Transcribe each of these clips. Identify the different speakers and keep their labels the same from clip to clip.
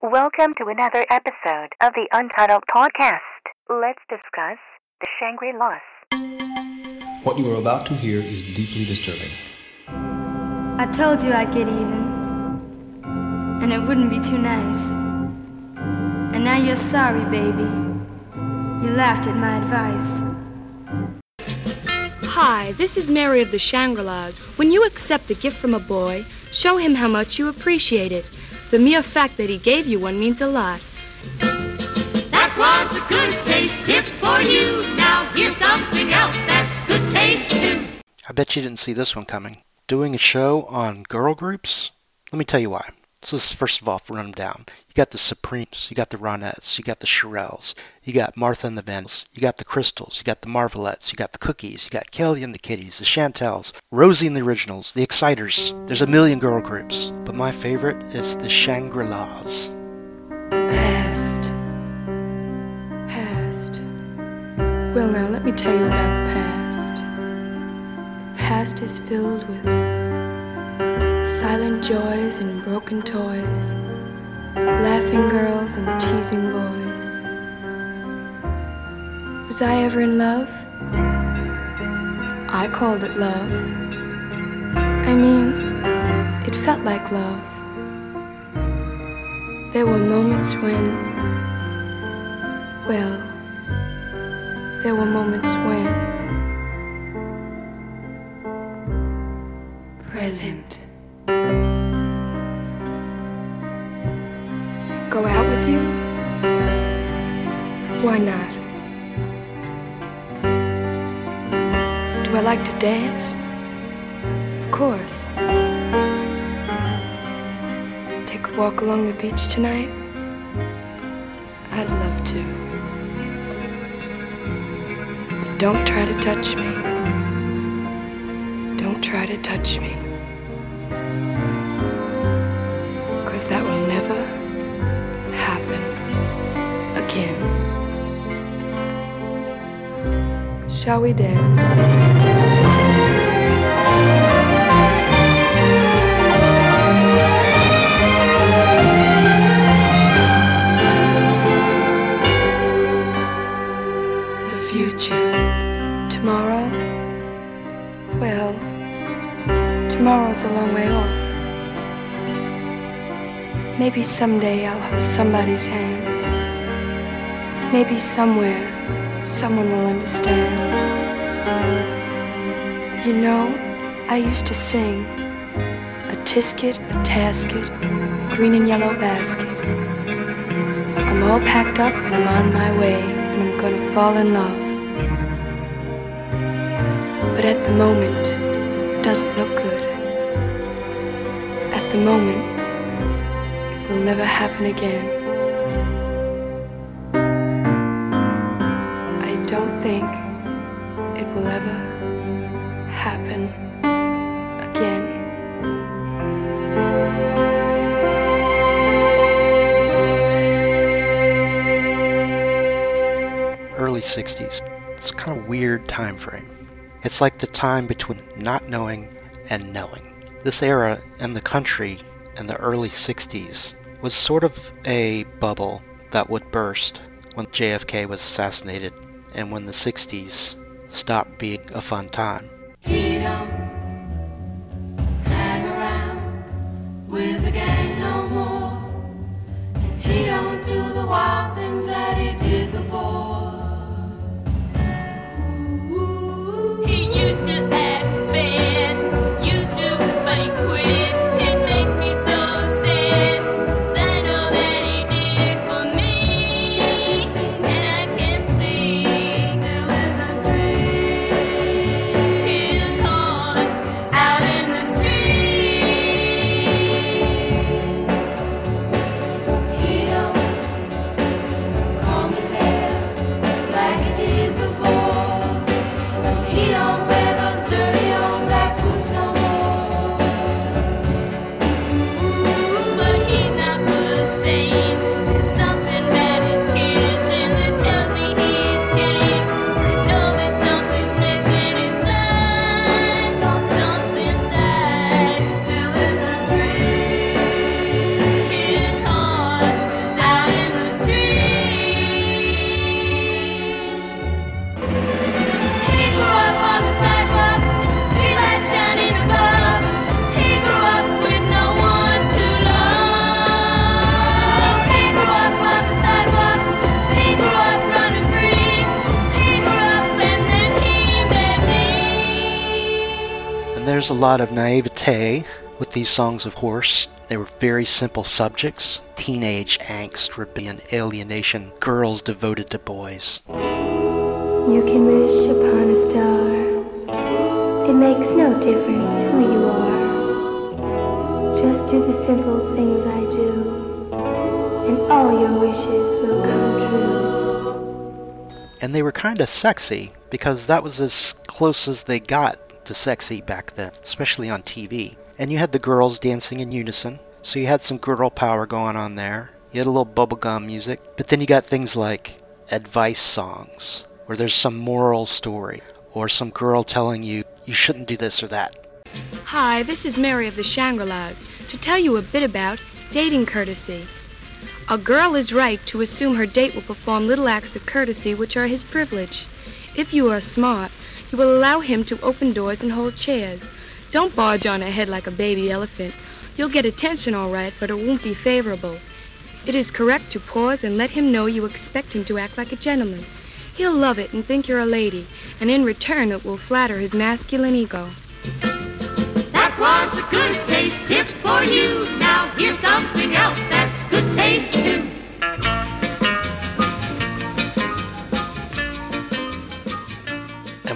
Speaker 1: Welcome to another episode of the Untitled Podcast. Let's discuss the Shangri-Las.
Speaker 2: What you are about to hear is deeply disturbing.
Speaker 3: I told you I'd get even. And it wouldn't be too nice. And now you're sorry, baby. You laughed at my advice.
Speaker 4: Hi, this is Mary of the Shangri-Las. When you accept a gift from a boy, show him how much you appreciate it. The mere fact that he gave you one means a lot.
Speaker 5: That was a good taste tip for you. Now here's something else that's good taste too.
Speaker 6: I bet you didn't see this one coming. Doing a show on girl groups? Let me tell you why. So let's first of all run them down. You got the Supremes, you got the Ronettes, you got the Shirelles, you got Martha and the Vandellas, you got the Crystals, you got the Marvelettes, you got the Cookies, you got Kelly and the Kitties, the Chantels, Rosie and the Originals, the Exciters. There's a million girl groups, but my favorite is the Shangri-Las.
Speaker 4: Past. Past. Well, now, let me tell you about the past. The past is filled with silent joys and broken toys, laughing girls and teasing boys. Was I ever in love? I called it love. I mean, it felt like love. There were moments when, well, there were moments when. Present. Go out with you? Why not? Do I like to dance? Of course. Take a walk along the beach tonight? I'd love to. But don't try to touch me. Don't try to touch me. Because that will never happen again. Shall we dance? Tomorrow's a long way off. Maybe someday I'll have somebody's hand. Maybe somewhere someone will understand. You know, I used to sing a tisket, a tasket, a green and yellow basket. I'm all packed up and I'm on my way and I'm gonna fall in love. But at the moment, it doesn't look good. The moment, it will never happen again. I don't think it will ever happen again.
Speaker 6: Early 60s. It's kind of weird time frame. It's like the time between not knowing and knowing. This era in the country in the early 60s was sort of a bubble that would burst when JFK was assassinated and when the 60s stopped being a fun time.
Speaker 5: No more. And he don't do
Speaker 6: a lot of naivete with these songs, of course. They were very simple subjects teenage angst, rebellion, alienation, girls devoted to boys.
Speaker 5: You can wish upon a star. It makes no difference who you are. Just do the simple things I do, and all your wishes will come true.
Speaker 6: And they were kind of sexy because that was as close as they got to sexy back then, especially on TV. And you had the girls dancing in unison, so you had some girl power going on there. You had a little bubblegum music, but then you got things like advice songs, where there's some moral story, or some girl telling you you shouldn't do this or that.
Speaker 4: Hi, this is Mary of the Shangri-Las to tell you a bit about dating courtesy. A girl is right to assume her date will perform little acts of courtesy which are his privilege. If you are smart, you will allow him to open doors and hold chairs. Don't barge on ahead like a baby elephant. You'll get attention all right, but it won't be favorable. It is correct to pause and let him know you expect him to act like a gentleman. He'll love it and think you're a lady, and in return it will flatter his masculine ego.
Speaker 7: That was a good taste tip for you. Now here's something else that's good taste too.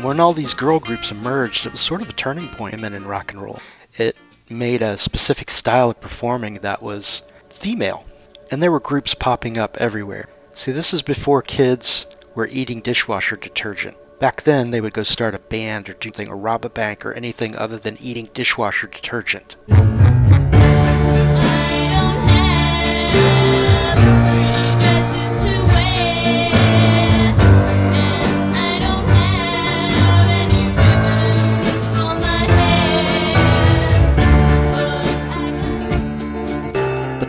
Speaker 6: When all these girl groups emerged, it was sort of a turning point in rock and roll. It made a specific style of performing that was female. And there were groups popping up everywhere. See, this is before kids were eating dishwasher detergent. Back then, they would go start a band or do something or rob a bank or anything other than eating dishwasher detergent.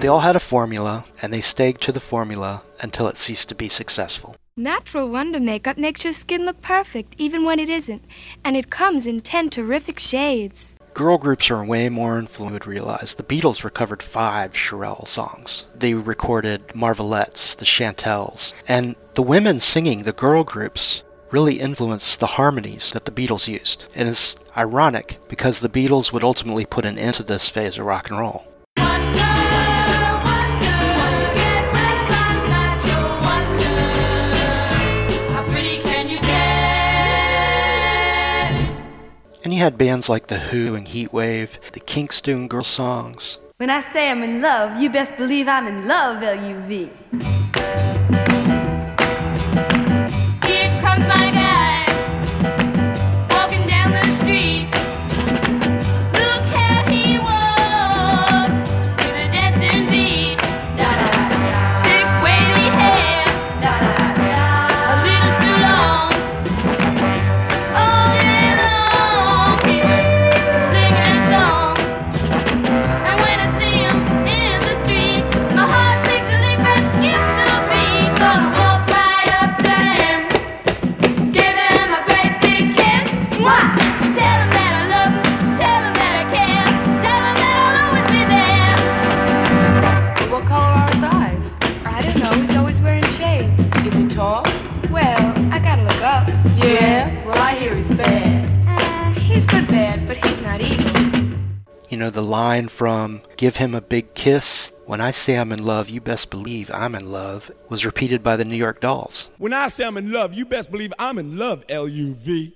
Speaker 6: They all had a formula, and they stayed to the formula until it ceased to be successful.
Speaker 5: Natural Wonder makeup makes your skin look perfect, even when it isn't, and it comes in 10 terrific shades.
Speaker 6: Girl groups are way more influential realize. The Beatles recovered five Shirelle songs. They recorded Marvelettes, the Chantels, and the women singing the girl groups really influenced the harmonies that the Beatles used. And it's ironic because the Beatles would ultimately put an end to this phase of rock and roll. And you had bands like The Who and Heatwave, the Kinks doing girl songs.
Speaker 8: When I say I'm in love, you best believe I'm in love, L-U-V.
Speaker 6: Line from Give Him a Big Kiss, When I Say I'm in Love, You Best Believe I'm in Love, was repeated by the New York Dolls.
Speaker 9: When I say I'm in love, you best believe I'm in love, L U V.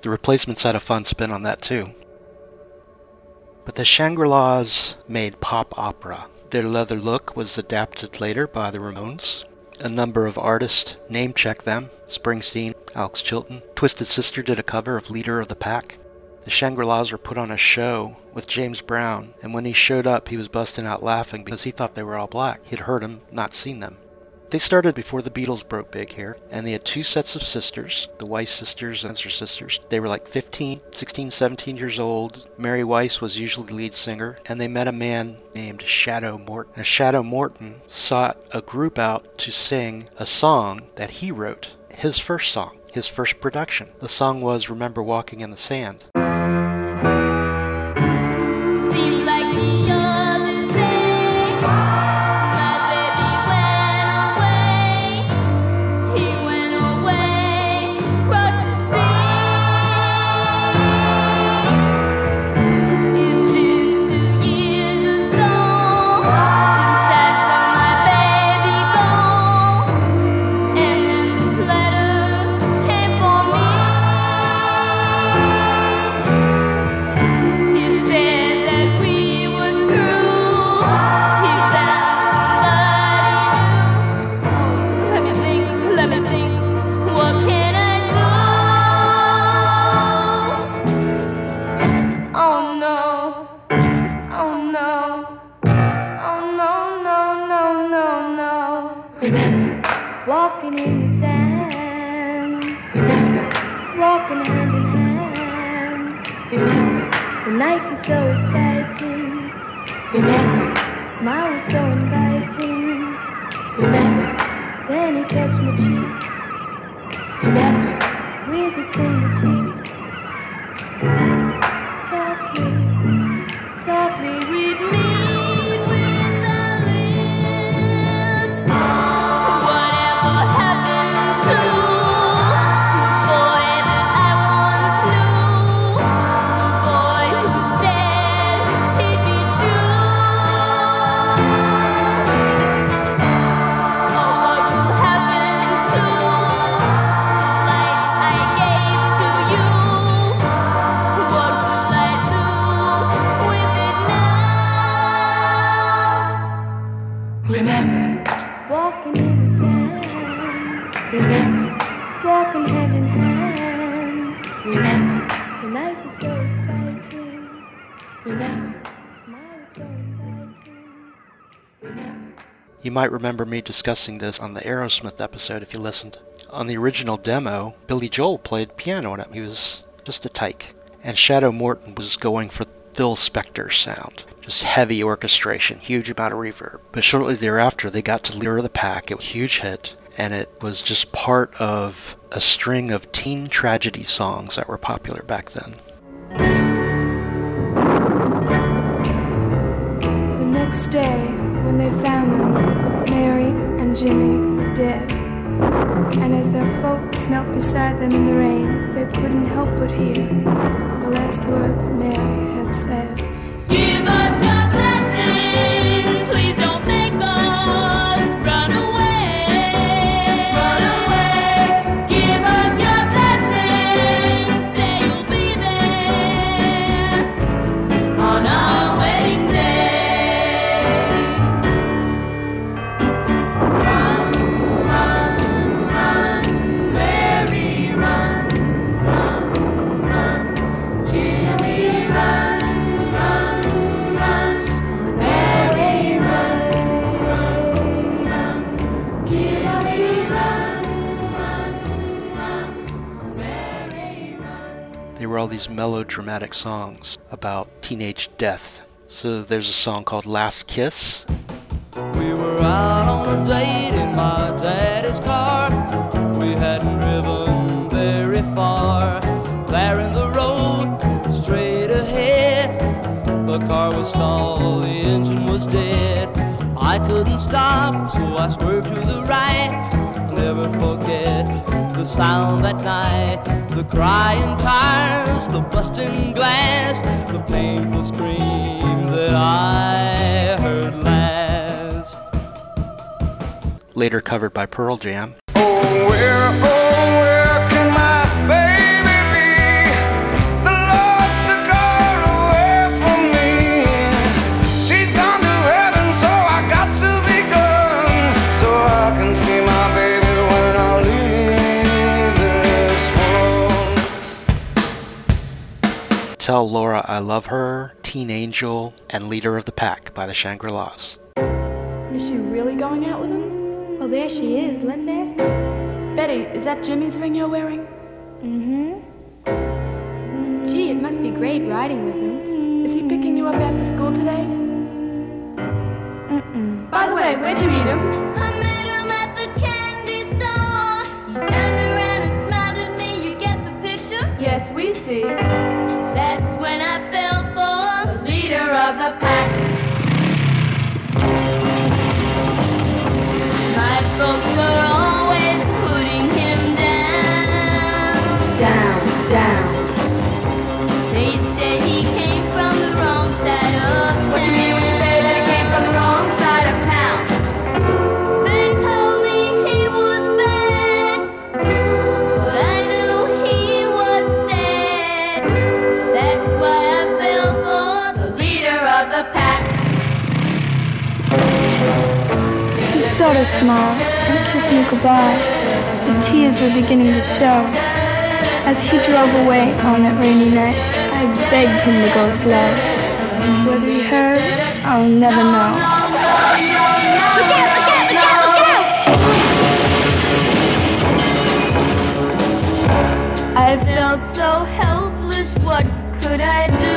Speaker 6: The replacements had a fun spin on that too. But the Shangri-Las made pop opera. Their leather look was adapted later by the Ramones. A number of artists name checked them Springsteen, Alex Chilton. Twisted Sister did a cover of Leader of the Pack. The Shangri-Las were put on a show with James Brown, and when he showed up, he was busting out laughing because he thought they were all black. He'd heard them, not seen them. They started before the Beatles broke big here, and they had two sets of sisters, the Weiss sisters and her sisters. They were like 15, 16, 17 years old. Mary Weiss was usually the lead singer, and they met a man named Shadow Morton. Now, Shadow Morton sought a group out to sing a song that he wrote, his first song, his first production. The song was Remember Walking in the Sand.
Speaker 5: With walking in the sand. Remember, walking hand in hand. Remember, the night was so exciting. Remember, smile was so inviting. Remember.
Speaker 6: You might remember me discussing this on the Aerosmith episode if you listened. On the original demo, Billy Joel played piano on it. He was just a tyke. And Shadow Morton was going for Phil Spector sound. Just heavy orchestration, huge amount of reverb. But shortly thereafter, they got to Leader of the Pack. It was a huge hit, and it was just part of a string of teen tragedy songs that were popular back then.
Speaker 5: The next day, when they found them, Mary and Jimmy were dead. And as their folks knelt beside them in the rain, they couldn't help but hear the last words Mary had said.
Speaker 6: All these melodramatic songs about teenage death. So there's a song called Last Kiss.
Speaker 10: We were out on a date in my daddy's car. We hadn't driven very far. There in the road, straight ahead. The car was stalled, the engine was dead. I couldn't stop, so I swerved to the right. I'll never forget the sound that night. The crying tires, the busting glass, the painful scream that I heard last.
Speaker 6: Later covered by Pearl Jam.
Speaker 10: Oh,
Speaker 6: Tell Laura I Love Her, Teen Angel, and Leader of the Pack by the Shangri-Las.
Speaker 4: Is she really going out with him?
Speaker 5: Well, there she is. Let's ask her.
Speaker 4: Betty, is that Jimmy's ring you're wearing?
Speaker 5: Mm-hmm. Gee, it must be great riding with him.
Speaker 4: Is he picking you up after school today?
Speaker 5: Mm-mm.
Speaker 4: By the way, where'd you meet him?
Speaker 7: I met him the pack. My folks were
Speaker 5: smile and kiss me goodbye. The tears were beginning to show. As he drove away on that rainy night, I begged him to go slow. Whether he heard, I'll never know.
Speaker 7: Look out, look out, look out, look out!
Speaker 5: I felt so helpless, what could I do?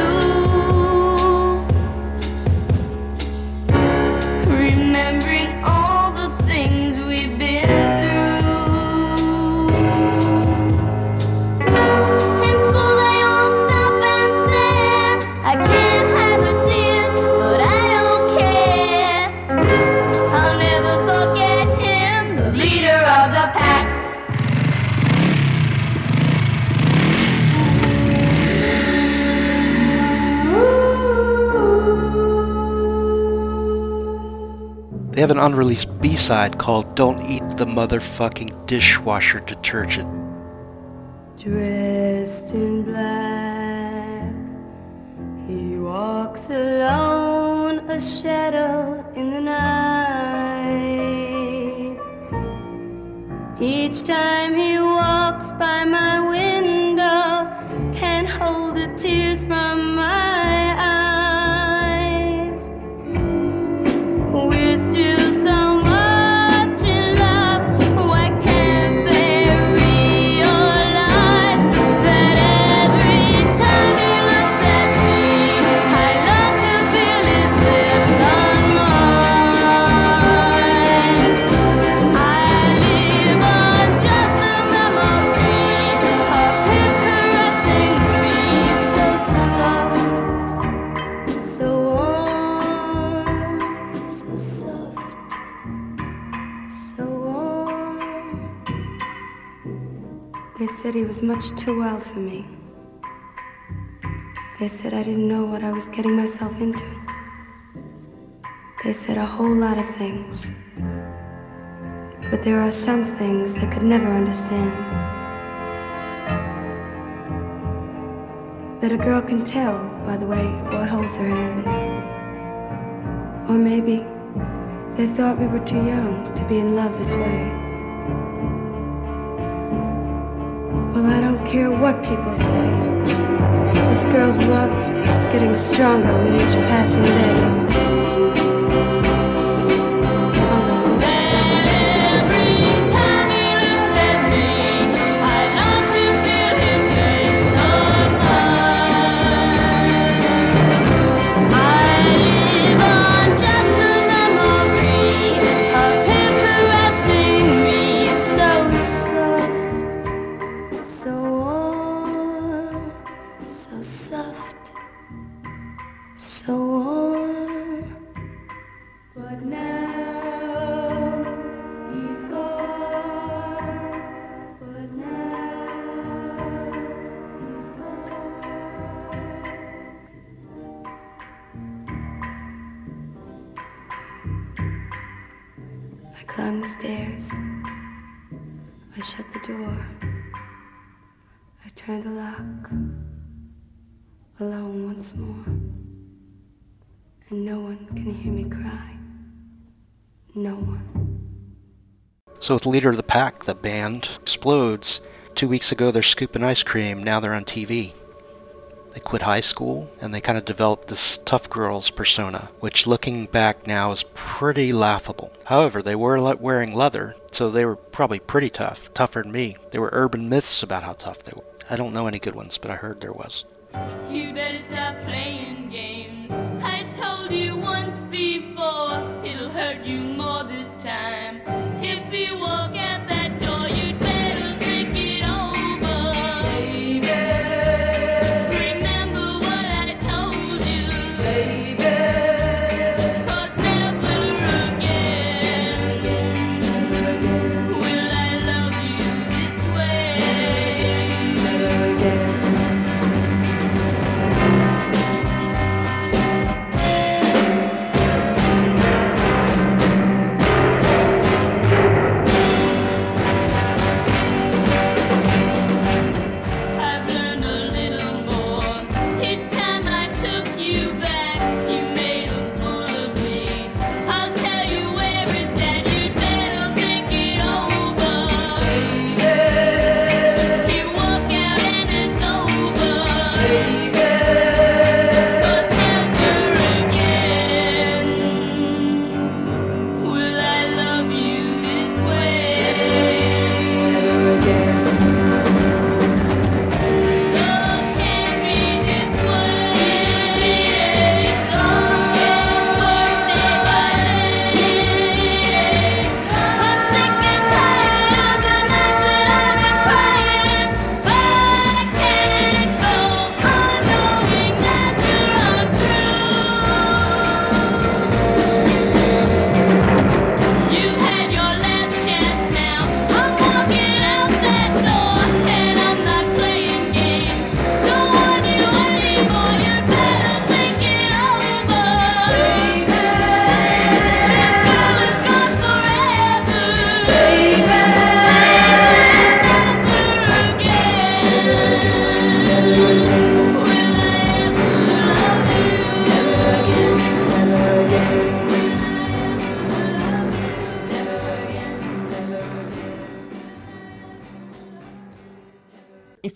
Speaker 6: Have an unreleased B side called Don't Eat the Motherfucking Dishwasher Detergent.
Speaker 5: Dressed in black, he walks alone, a shadow in the night. Each time he walks by my window, He was much too wild for me. They said I didn't know what I was getting myself into. They said a whole lot of things. But there are some things they could never understand. That a girl can tell by the way a boy holds her hand. Or maybe they thought we were too young to be in love this way. Well, I don't care what people say. This girl's love is getting stronger with each passing day. Climbed the stairs. I shut the door. I turned the lock. Alone once more. And no one can hear me cry. No one.
Speaker 6: So with Leader of the Pack, the band explodes. Two weeks ago they're scooping ice cream, now they're on TV. They quit high school and they kind of developed this tough girls persona, which looking back now is pretty laughable. However, they were le- wearing leather, so they were probably pretty tough, tougher than me. There were urban myths about how tough they were. I don't know any good ones, but I heard there was.
Speaker 7: You better stop playing games.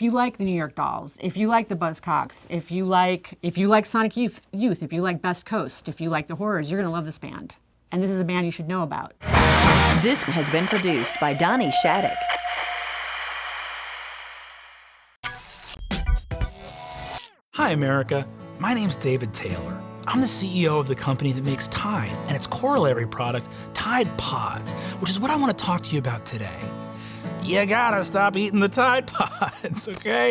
Speaker 7: If you
Speaker 11: like the New York Dolls, if you like the Buzzcocks, if you like if you like Sonic Youth, Youth, if you like Best Coast, if you like the Horrors, you're gonna love this band. And this is a band you should know about.
Speaker 12: This has been produced by Dhani Shattuck.
Speaker 13: Hi, America. My name's David Taylor. I'm the CEO of the company that makes Tide and its corollary product, Tide Pods, which is what I want to talk to you about today. You gotta stop eating the Tide Pods, okay?